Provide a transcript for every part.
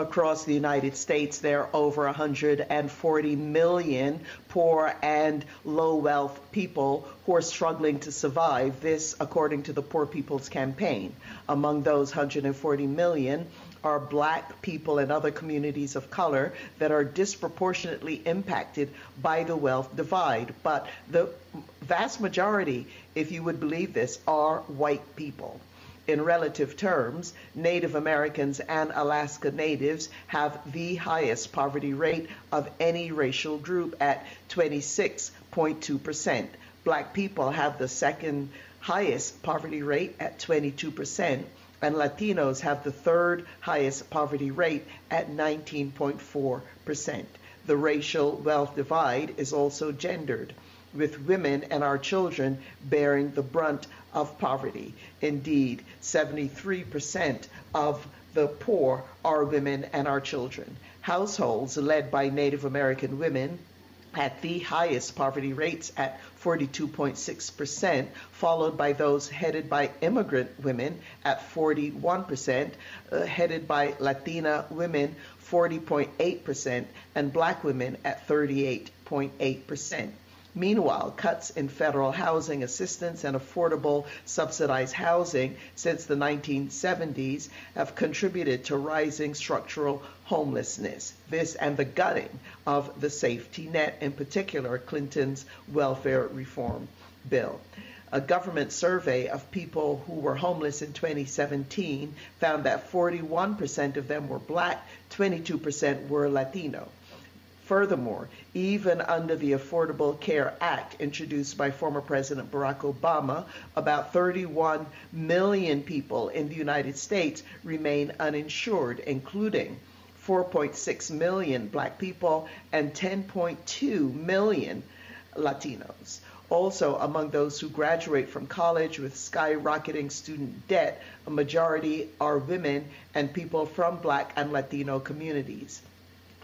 across the United States, there are over 140 million poor and low wealth people who are struggling to survive. This, according to the Poor People's Campaign. Among those 140 million, are black people and other communities of color that are disproportionately impacted by the wealth divide. But the vast majority, if you would believe this, are white people. In relative terms, Native Americans and Alaska Natives have the highest poverty rate of any racial group at 26.2%. Black people have the second highest poverty rate at 22% and Latinos have the third highest poverty rate at 19.4%. The racial wealth divide is also gendered, with women and our children bearing the brunt of poverty. Indeed, 73% of the poor are women and our children. Households led by Native American women at the highest poverty rates at 42.6%, followed by those headed by immigrant women at 41%, uh, headed by Latina women 40.8%, and black women at 38.8%. Meanwhile, cuts in federal housing assistance and affordable subsidized housing since the 1970s have contributed to rising structural homelessness. This and the gutting of the safety net, in particular, Clinton's welfare reform bill. A government survey of people who were homeless in 2017 found that 41% of them were black, 22% were Latino. Furthermore, even under the Affordable Care Act introduced by former President Barack Obama, about 31 million people in the United States remain uninsured, including 4.6 million black people and 10.2 million Latinos. Also, among those who graduate from college with skyrocketing student debt, a majority are women and people from black and Latino communities.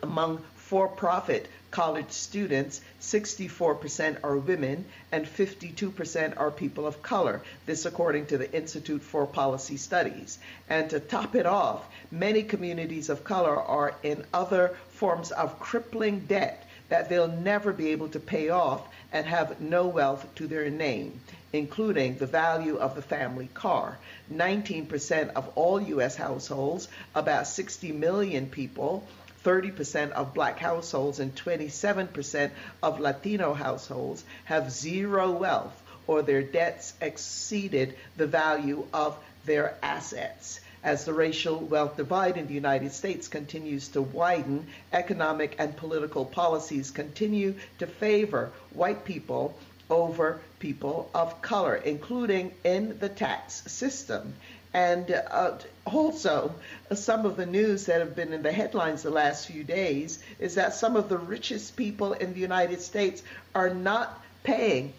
Among for profit college students, 64% are women and 52% are people of color. This, according to the Institute for Policy Studies. And to top it off, many communities of color are in other forms of crippling debt that they'll never be able to pay off and have no wealth to their name, including the value of the family car. 19% of all U.S. households, about 60 million people, 30% of black households and 27% of Latino households have zero wealth or their debts exceeded the value of their assets. As the racial wealth divide in the United States continues to widen, economic and political policies continue to favor white people over people of color, including in the tax system. And uh, also, some of the news that have been in the headlines the last few days is that some of the richest people in the United States are not paying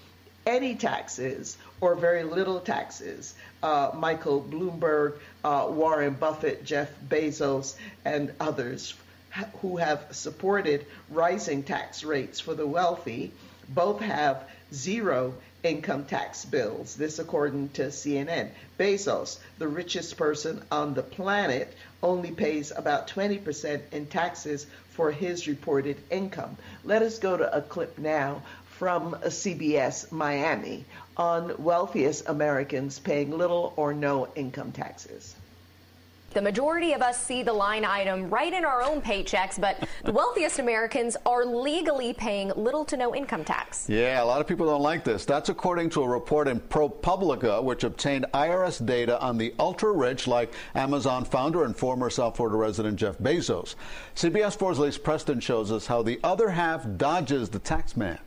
any taxes or very little taxes. Uh, Michael Bloomberg, uh, Warren Buffett, Jeff Bezos, and others who have supported rising tax rates for the wealthy both have zero income tax bills. This, according to CNN. Bezos, the richest person on the planet, only pays about 20% in taxes for his reported income. Let us go to a clip now from CBS Miami on wealthiest Americans paying little or no income taxes. The majority of us see the line item right in our own paychecks, but the wealthiest Americans are legally paying little to no income tax. Yeah, a lot of people don't like this. That's according to a report in ProPublica, which obtained IRS data on the ultra rich, like Amazon founder and former South Florida resident Jeff Bezos. CBS 4's Elise Preston shows us how the other half dodges the tax man.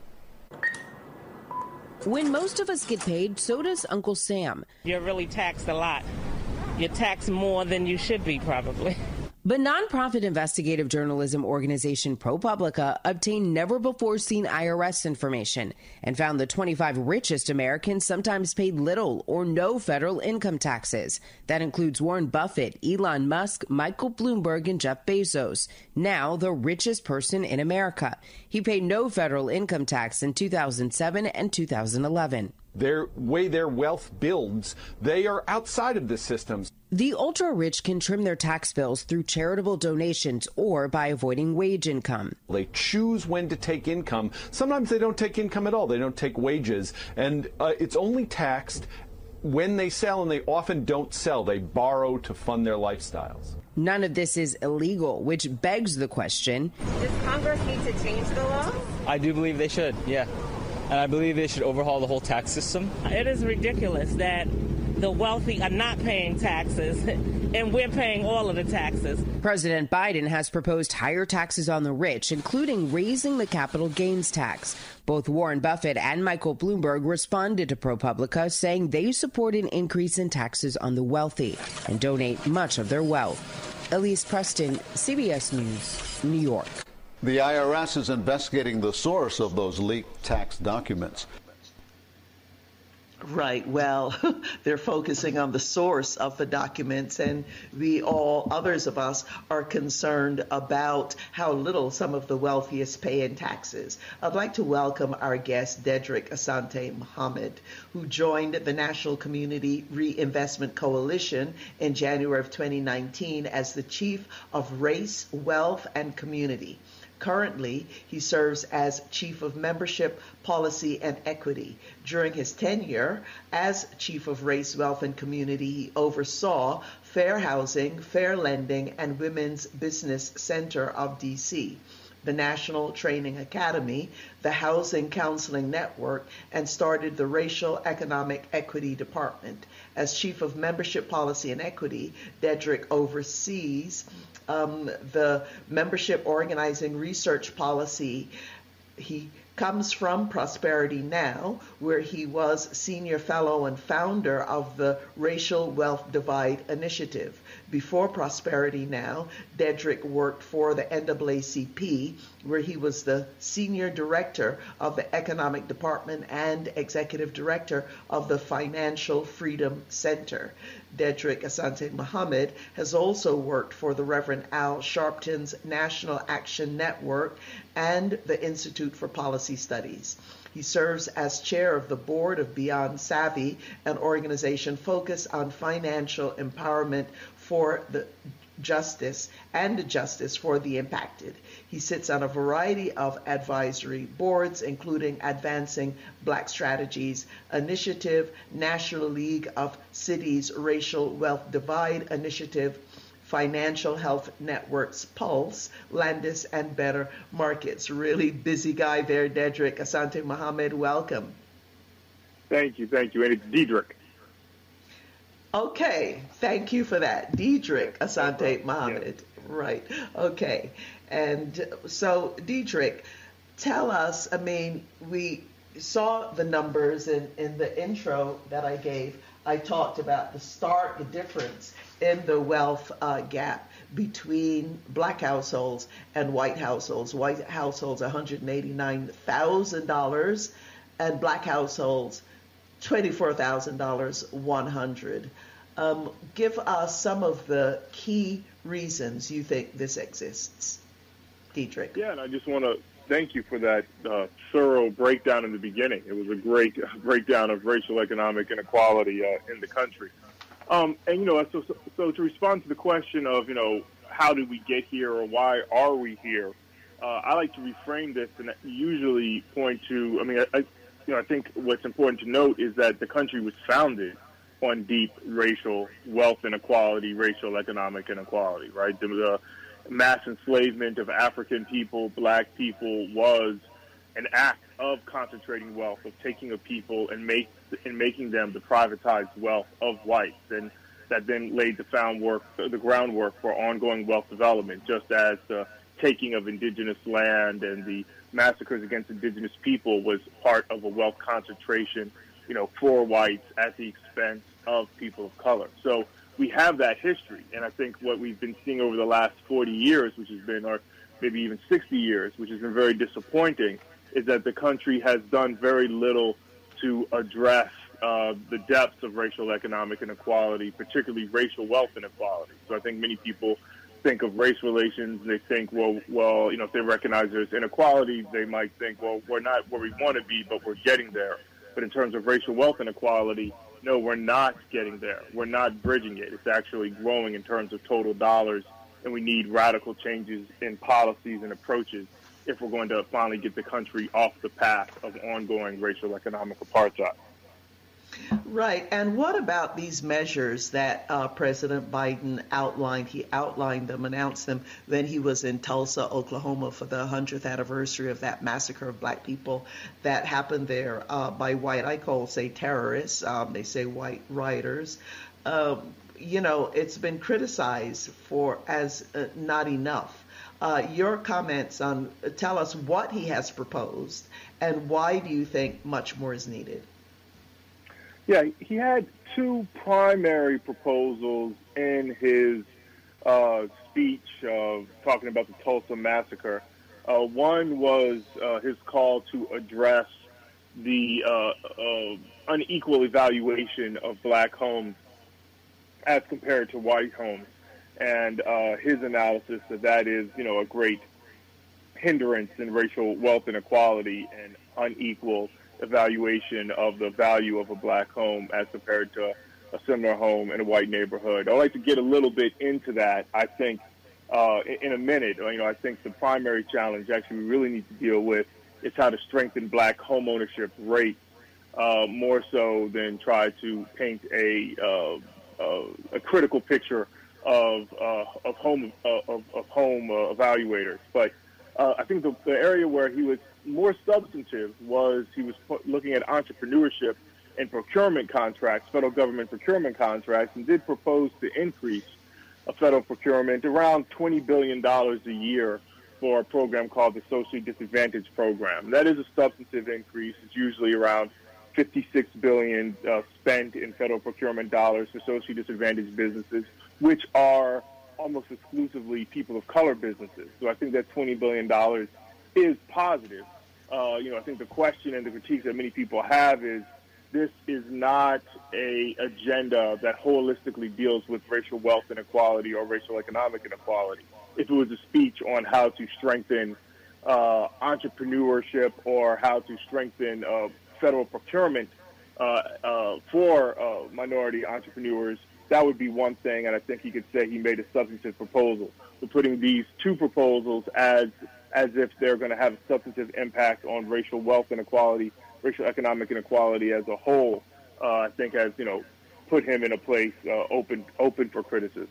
When most of us get paid, so does Uncle Sam. You're really taxed a lot you're taxed more than you should be, probably. But nonprofit investigative journalism organization ProPublica obtained never before seen IRS information and found the 25 richest Americans sometimes paid little or no federal income taxes. That includes Warren Buffett, Elon Musk, Michael Bloomberg, and Jeff Bezos, now the richest person in America. He paid no federal income tax in 2007 and 2011 their way their wealth builds, they are outside of the systems. The ultra rich can trim their tax bills through charitable donations or by avoiding wage income. They choose when to take income. Sometimes they don't take income at all, they don't take wages. And uh, it's only taxed when they sell, and they often don't sell. They borrow to fund their lifestyles. None of this is illegal, which begs the question Does Congress need to change the law? I do believe they should, yeah. And I believe they should overhaul the whole tax system. It is ridiculous that the wealthy are not paying taxes, and we're paying all of the taxes. President Biden has proposed higher taxes on the rich, including raising the capital gains tax. Both Warren Buffett and Michael Bloomberg responded to ProPublica, saying they support an increase in taxes on the wealthy and donate much of their wealth. Elise Preston, CBS News, New York. The IRS is investigating the source of those leaked tax documents. Right. Well, they're focusing on the source of the documents, and we all, others of us, are concerned about how little some of the wealthiest pay in taxes. I'd like to welcome our guest, Dedrick Asante Muhammad, who joined the National Community Reinvestment Coalition in January of 2019 as the Chief of Race, Wealth, and Community. Currently, he serves as Chief of Membership, Policy, and Equity. During his tenure as Chief of Race, Wealth, and Community, he oversaw Fair Housing, Fair Lending, and Women's Business Center of DC the National Training Academy, the Housing Counseling Network, and started the Racial Economic Equity Department. As Chief of Membership Policy and Equity, Dedrick oversees um, the membership organizing research policy. He comes from Prosperity Now, where he was senior fellow and founder of the Racial Wealth Divide Initiative. Before Prosperity Now, Dedrick worked for the NAACP, where he was the senior director of the economic department and executive director of the Financial Freedom Center. Dedrick Asante Muhammad has also worked for the Reverend Al Sharpton's National Action Network and the Institute for Policy Studies. He serves as chair of the board of Beyond Savvy, an organization focused on financial empowerment for the justice and justice for the impacted. He sits on a variety of advisory boards, including Advancing Black Strategies Initiative, National League of Cities Racial Wealth Divide Initiative, Financial Health Networks Pulse, Landis, and Better Markets. Really busy guy there, Dedrick. Asante Muhammad, welcome. Thank you, thank you. And it's Dedrick. Okay, thank you for that. Dedrick Asante Muhammad. Yes. Right. Okay. And so, Dedrick, tell us, I mean, we saw the numbers in, in the intro that I gave. I talked about the stark difference in the wealth uh, gap between black households and white households. White households, $189,000, and black households, $24,000, 100. Um, give us some of the key reasons you think this exists. Dedrick. Yeah, and I just want to thank you for that uh, thorough breakdown in the beginning. It was a great breakdown of racial economic inequality uh, in the country. Um, and you know, so, so, so, to respond to the question of you know how did we get here or why are we here, uh, I like to reframe this and usually point to. I mean, I, I, you know, I think what's important to note is that the country was founded on deep racial wealth inequality, racial economic inequality. Right, the, the mass enslavement of African people, black people, was an act of concentrating wealth, of taking a people and make and making them the privatized wealth of whites, and that then laid the groundwork the groundwork for ongoing wealth development, just as the taking of indigenous land and the massacres against indigenous people was part of a wealth concentration, you know, for whites at the expense of people of color. So we have that history. And I think what we've been seeing over the last 40 years, which has been, or maybe even 60 years, which has been very disappointing, is that the country has done very little to address uh, the depths of racial economic inequality, particularly racial wealth inequality. So I think many people think of race relations, they think, well, well, you know, if they recognize there's inequality, they might think, well, we're not where we want to be, but we're getting there. But in terms of racial wealth inequality, no, we're not getting there. We're not bridging it. It's actually growing in terms of total dollars, and we need radical changes in policies and approaches if we're going to finally get the country off the path of ongoing racial economic apartheid. Right. And what about these measures that uh, President Biden outlined? He outlined them, announced them when he was in Tulsa, Oklahoma for the 100th anniversary of that massacre of black people that happened there uh, by white, I call, say, terrorists. Um, they say white rioters. Um, you know, it's been criticized for as uh, not enough. Uh, your comments on tell us what he has proposed and why do you think much more is needed? Yeah, he had two primary proposals in his uh, speech uh, talking about the Tulsa massacre. Uh, one was uh, his call to address the uh, uh, unequal evaluation of black homes as compared to white homes, and his analysis that that is, you know, a great hindrance in racial wealth inequality and unequal evaluation of the value of a black home as compared to a, similar home in a white neighborhood. I'd like to get a little bit into that. I think uh, in a minute, you know, I think the primary challenge actually we really need to deal with is how to strengthen black home ownership rates uh, more so than try to paint a uh, uh, a critical picture of uh, of home uh, of, of home evaluators. But I think the, the area where he was more substantive was he was looking at entrepreneurship and procurement contracts, federal government procurement contracts, and did propose to increase a federal procurement around $20 billion a year for a program called the Socially Disadvantaged Program. That is a substantive increase. It's usually around 56 billion uh, spent in federal procurement dollars for socially disadvantaged businesses, which are almost exclusively people of color businesses. So I think that 20 billion dollars is positive. Uh, you know, I think the question and the critiques that many people have is this is not a agenda that holistically deals with racial wealth inequality or racial economic inequality. If it was a speech on how to strengthen uh, entrepreneurship or how to strengthen uh, federal procurement uh, uh, for uh, minority entrepreneurs, that would be one thing, and I think he could say he made a substantive proposal. But putting these two proposals as as if they're going to have a substantive impact on racial wealth inequality, racial economic inequality as a whole, uh, I think has you know put him in a place uh, open open for criticism.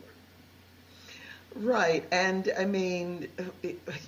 Right, and I mean,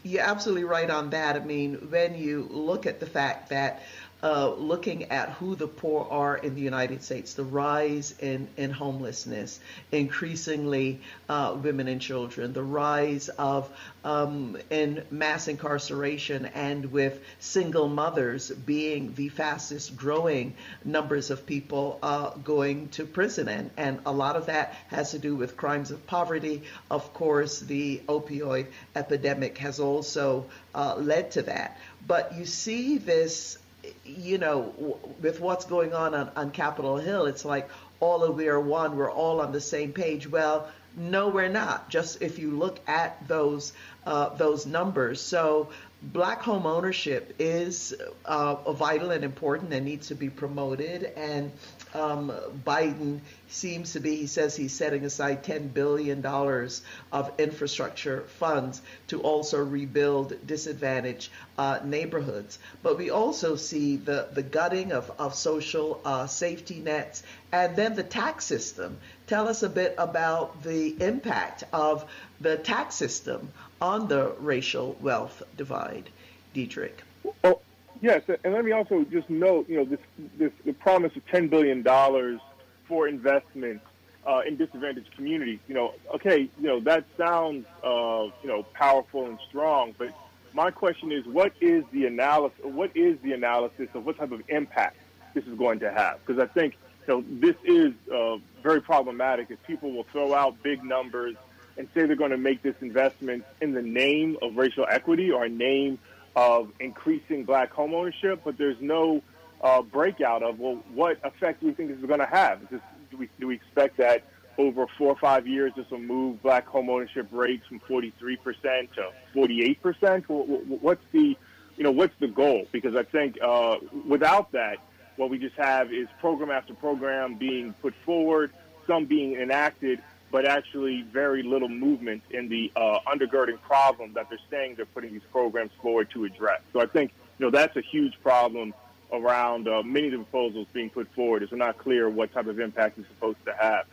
you're absolutely right on that. I mean, when you look at the fact that uh, looking at who the poor are in the United States, the rise in, in homelessness, increasingly uh, women and children, the rise of um, in mass incarceration, and with single mothers being the fastest growing numbers of people uh, going to prison. And, and a lot of that has to do with crimes of poverty. Of course, the opioid epidemic has also uh, led to that. But you see this you know, with what's going on, on on Capitol Hill, it's like all of we are one. We're all on the same page. Well, no, we're not. Just if you look at those uh, those numbers, so black home ownership is uh, vital and important and needs to be promoted. And um, Biden seems to be, he says he's setting aside $10 billion of infrastructure funds to also rebuild disadvantaged uh, neighborhoods. But we also see the, the gutting of, of social uh, safety nets and then the tax system. Tell us a bit about the impact of the tax system on the racial wealth divide, Dietrich. Well, Yes, and let me also just note, you know, this, this the promise of ten billion dollars for investment uh, in disadvantaged communities. You know, okay, you know that sounds, uh, you know, powerful and strong, but my question is, what is the analysis? What is the analysis of what type of impact this is going to have? Because I think, you know, this is uh, very problematic. If people will throw out big numbers and say they're going to make this investment in the name of racial equity or a name of increasing black homeownership, but there's no uh, breakout of well, what effect do we think this is going to have? This, do we do we expect that over four or five years this will move black homeownership rates from 43 percent to 48 percent? What's the you know what's the goal? Because I think uh, without that, what we just have is program after program being put forward, some being enacted, but actually very little movement in the uh, undergirding problem that they're saying they're putting these programs forward to address. So I think you know that's a huge problem around uh, many of the proposals being put forward. It's not clear what type of impact it's supposed to have.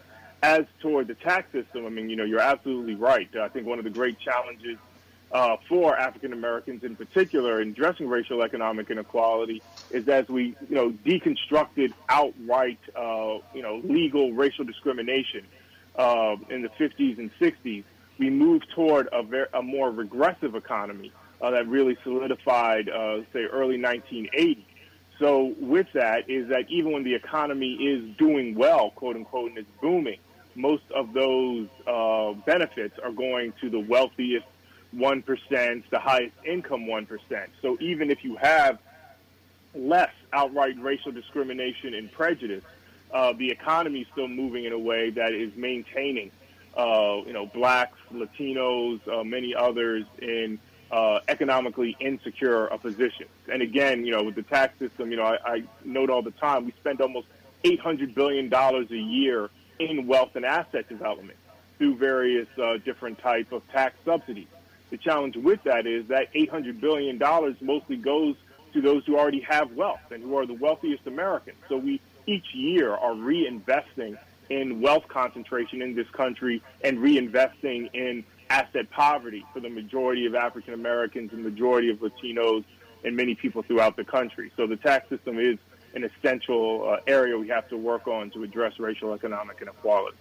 As toward the tax system, I mean, you know, you're absolutely right. I think one of the great challenges uh, for African Americans in particular in addressing racial economic inequality is as we, you know, deconstructed outright, uh, you know, legal racial discrimination uh, in the 50s and 60s, we moved toward a, a more regressive economy uh, that really solidified, uh, say, early 1980. So with that is that even when the economy is doing well, quote unquote, and it's booming, most of those uh, benefits are going to the wealthiest 1%, the highest income 1%. So even if you have less outright racial discrimination and prejudice, uh, the economy is still moving in a way that is maintaining, uh, you know, blacks, Latinos, uh, many others in uh, economically insecure positions. And again, you know, with the tax system, you know, I, I note all the time we spend almost $800 billion a year in wealth and asset development through various uh, different type of tax subsidies. The challenge with that is that $800 billion mostly goes to those who already have wealth and who are the wealthiest Americans. So we each year are reinvesting in wealth concentration in this country and reinvesting in asset poverty for the majority of African Americans and majority of Latinos and many people throughout the country. So the tax system is an essential uh, area we have to work on to address racial economic inequality.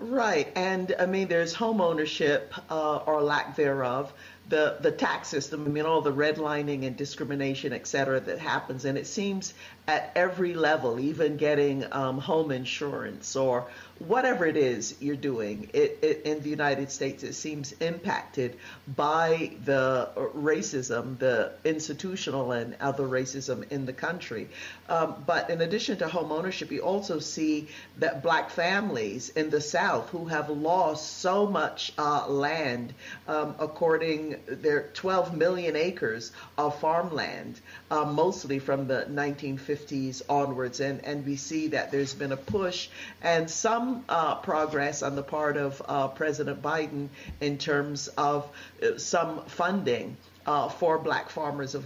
Right, and I mean, there's home ownership uh, or lack thereof the the tax system, I mean, all the redlining and discrimination, et cetera, that happens, and it seems at every level, even getting um, home insurance or whatever it is you're doing it, it, in the United States, it seems impacted by the racism, the institutional and other racism in the country. Um, but in addition to home ownership, you also see that black families in the South who have lost so much uh, land, um, according their 12 million acres of farmland, uh, mostly from the 1950s onwards, and and we see that there's been a push and some uh, progress on the part of uh, President Biden in terms of uh, some funding. Uh, for black farmers, of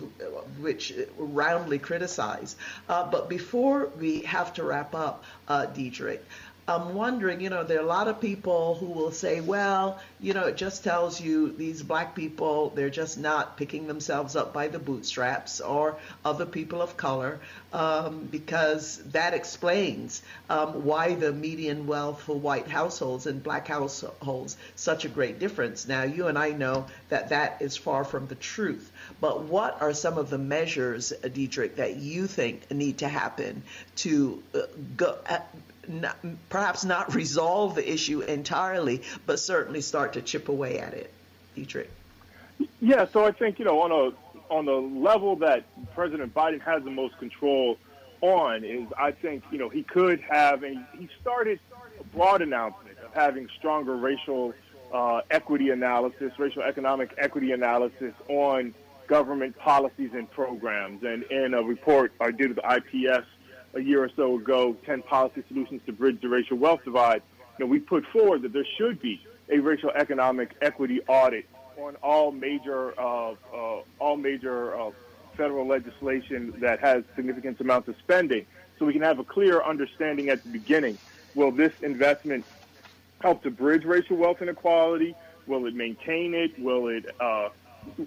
which roundly criticized. Uh, but before we have to wrap up, uh, Diedrich, I'm wondering, you know, there are a lot of people who will say, well, you know, it just tells you these black people, they're just not picking themselves up by the bootstraps or other people of color, um, because that explains um, why the median wealth for white households and black households such a great difference. Now, you and I know that that is far from the truth. But what are some of the measures, Dietrich, that you think need to happen to uh, go, uh, perhaps not resolve the issue entirely, but certainly start to chip away at it. Dietrich? Yeah, so I think you know on a on the level that President Biden has the most control on is I think you know he could have a he started a broad announcement of having stronger racial uh, equity analysis, racial economic equity analysis on government policies and programs. And in a report I did with the IPS a year or so ago, 10 policy solutions to bridge the racial wealth divide, you know, we put forward that there should be a racial economic equity audit on all major uh, uh, all major uh, federal legislation that has significant amounts of spending, so we can have a clear understanding at the beginning. Will this investment help to bridge racial wealth inequality? Will it maintain it? Will it uh,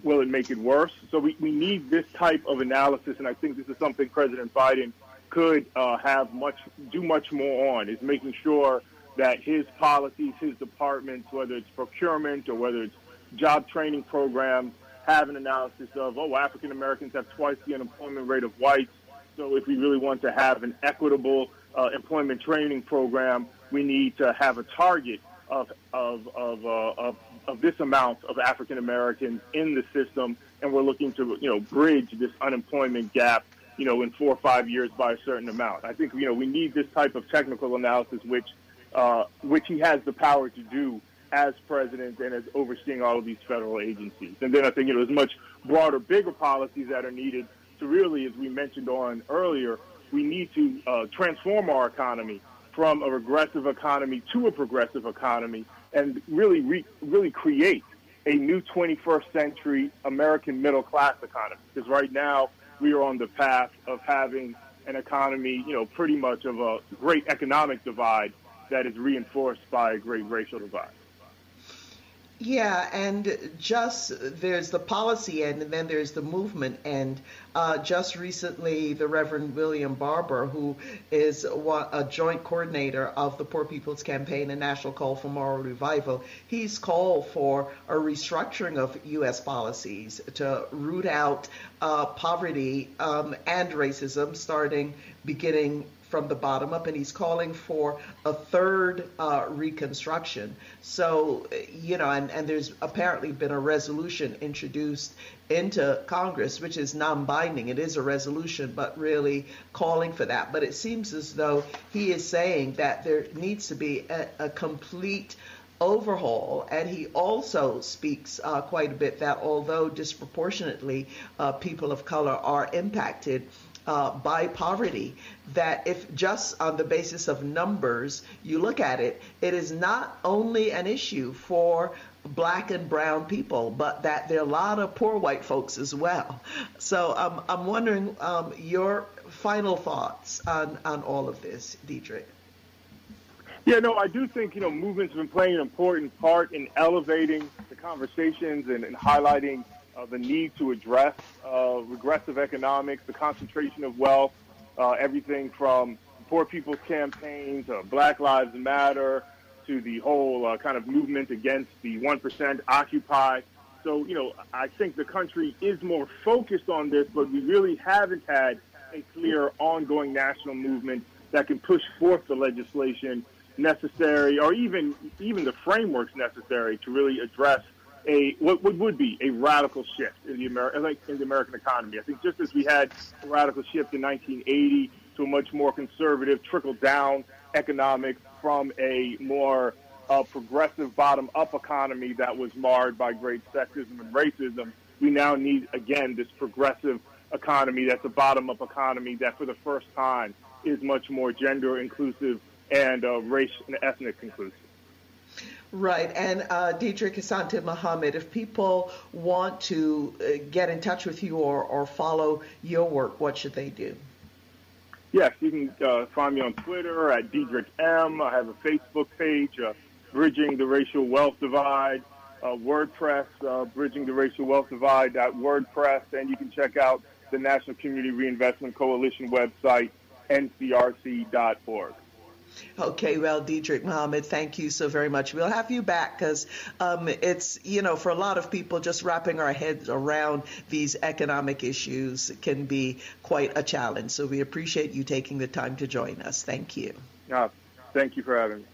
will it make it worse? So we, we need this type of analysis, and I think this is something President Biden could uh, have much do much more on is making sure that his policies, his departments, whether it's procurement or whether it's job training programs, have an analysis of oh African Americans have twice the unemployment rate of whites. So if we really want to have an equitable uh, employment training program, we need to have a target of of of, uh, of of this amount of African Americans in the system, and we're looking to you know bridge this unemployment gap you know, in four or five years by a certain amount. I think, you know, we need this type of technical analysis, which, uh, which he has the power to do as president and as overseeing all of these federal agencies. And then I think, you know, there's much broader, bigger policies that are needed to really, as we mentioned on earlier, we need to uh, transform our economy from a regressive economy to a progressive economy and really, re- really create a new 21st century American middle class economy. Because right now we are on the path of having an economy, you know, pretty much of a great economic divide that is reinforced by a great racial divide. Yeah, and just there's the policy end, and then there's the movement end. Uh, just recently, the Reverend William Barber, who is a joint coordinator of the Poor People's Campaign and National Call for Moral Revival, he's called for a restructuring of U.S. policies to root out uh, poverty um, and racism, starting beginning from the bottom up, and he's calling for a third uh, reconstruction. So, you know, and, and there's apparently been a resolution introduced into Congress, which is non binding. It is a resolution, but really calling for that. But it seems as though he is saying that there needs to be a, a complete overhaul. And he also speaks uh, quite a bit that although disproportionately uh, people of color are impacted, uh, by poverty that if just on the basis of numbers you look at it, it is not only an issue for black and brown people, but that there are a lot of poor white folks as well. So um, I'm wondering um, your final thoughts on, on all of this, Diedrich. Yeah, no, I do think, you know, movements have been playing an important part in elevating the conversations and, and highlighting uh, the need to address uh, regressive economics, the concentration of wealth, uh, everything from poor people's campaigns, uh, Black Lives Matter, to the whole uh, kind of movement against the 1% Occupy. So, you know, I think the country is more focused on this, but we really haven't had a clear ongoing national movement that can push forth the legislation necessary or even even the frameworks necessary to really address a what, would be a radical shift in the American in the American economy. I think just as we had a radical shift in 1980 to a much more conservative trickle down economics from a more uh, progressive bottom up economy that was marred by great sexism and racism, we now need again this progressive economy that's a bottom up economy that for the first time is much more gender inclusive and uh, race and ethnic inclusive. Right. And uh, Diedrich Asante Muhammad, if people want to uh, get in touch with you or, or follow your work, what should they do? Yes, you can uh, find me on Twitter at Dedrick M. I have a Facebook page, uh, Bridging the Racial Wealth Divide, uh, WordPress, uh, Bridging the Racial Wealth Divide at WordPress, and you can check out the National Community Reinvestment Coalition website, ncrc.org. Okay, well, Diedrich Muhammad, thank you so very much. We'll have you back because um, it's, you know, for a lot of people, just wrapping our heads around these economic issues can be quite a challenge. So we appreciate you taking the time to join us. Thank you. Uh, thank you for having me.